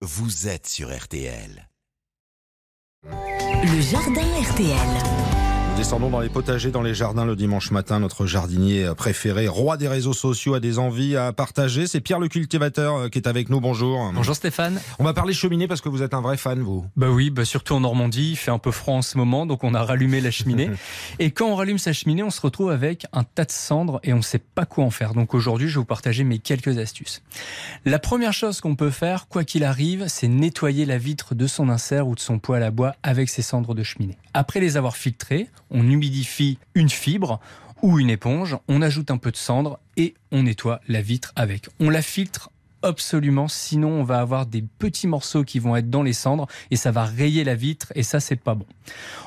vous êtes sur RTL. Le jardin RTL. Descendons dans les potagers, dans les jardins le dimanche matin. Notre jardinier préféré, roi des réseaux sociaux, a des envies à partager. C'est Pierre le cultivateur euh, qui est avec nous. Bonjour. Bonjour Stéphane. On va parler cheminée parce que vous êtes un vrai fan, vous. Bah oui, bah surtout en Normandie. Il fait un peu froid en ce moment, donc on a rallumé la cheminée. et quand on rallume sa cheminée, on se retrouve avec un tas de cendres et on ne sait pas quoi en faire. Donc aujourd'hui, je vais vous partager mes quelques astuces. La première chose qu'on peut faire, quoi qu'il arrive, c'est nettoyer la vitre de son insert ou de son poêle à bois avec ses cendres de cheminée. Après les avoir filtrées, on humidifie une fibre ou une éponge, on ajoute un peu de cendre et on nettoie la vitre avec. On la filtre absolument, sinon on va avoir des petits morceaux qui vont être dans les cendres et ça va rayer la vitre et ça c'est pas bon.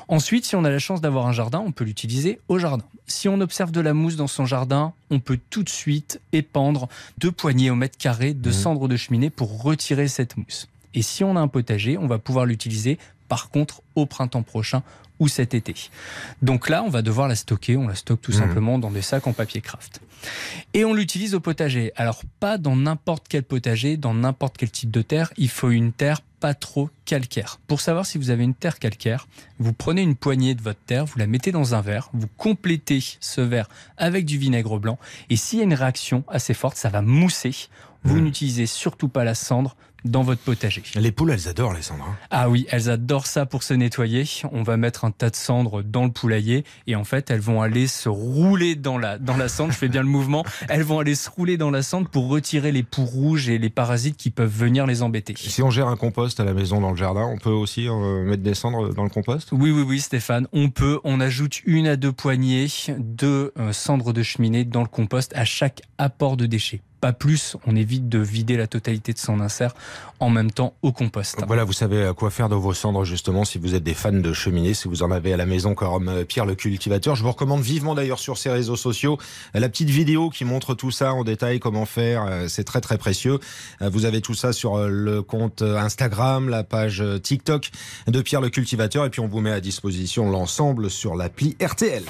Ensuite, si on a la chance d'avoir un jardin, on peut l'utiliser au jardin. Si on observe de la mousse dans son jardin, on peut tout de suite épandre deux poignées au mètre carré de mmh. cendres de cheminée pour retirer cette mousse. Et si on a un potager, on va pouvoir l'utiliser par contre au printemps prochain ou cet été. Donc là, on va devoir la stocker. On la stocke tout mmh. simplement dans des sacs en papier craft. Et on l'utilise au potager. Alors pas dans n'importe quel potager, dans n'importe quel type de terre. Il faut une terre pas trop calcaire. Pour savoir si vous avez une terre calcaire, vous prenez une poignée de votre terre, vous la mettez dans un verre, vous complétez ce verre avec du vinaigre blanc, et s'il y a une réaction assez forte, ça va mousser. Vous mmh. n'utilisez surtout pas la cendre dans votre potager. Les poules, elles adorent les cendres. Hein. Ah oui, elles adorent ça pour se nettoyer. On va mettre un tas de cendres dans le poulailler et en fait, elles vont aller se rouler dans la, dans la cendre. Je fais bien le mouvement. Elles vont aller se rouler dans la cendre pour retirer les poux rouges et les parasites qui peuvent venir les embêter. Si on gère un compost à la maison dans le jardin, on peut aussi euh, mettre des cendres dans le compost? Oui, oui, oui, Stéphane. On peut. On ajoute une à deux poignées de euh, cendres de cheminée dans le compost à chaque apport de déchets pas plus. On évite de vider la totalité de son insert en même temps au compost. Voilà, vous savez à quoi faire dans vos cendres justement si vous êtes des fans de cheminée, si vous en avez à la maison comme euh, Pierre le cultivateur. Je vous recommande vivement d'ailleurs sur ses réseaux sociaux la petite vidéo qui montre tout ça en détail, comment faire. Euh, c'est très très précieux. Euh, vous avez tout ça sur le compte Instagram, la page TikTok de Pierre le cultivateur et puis on vous met à disposition l'ensemble sur l'appli RTL.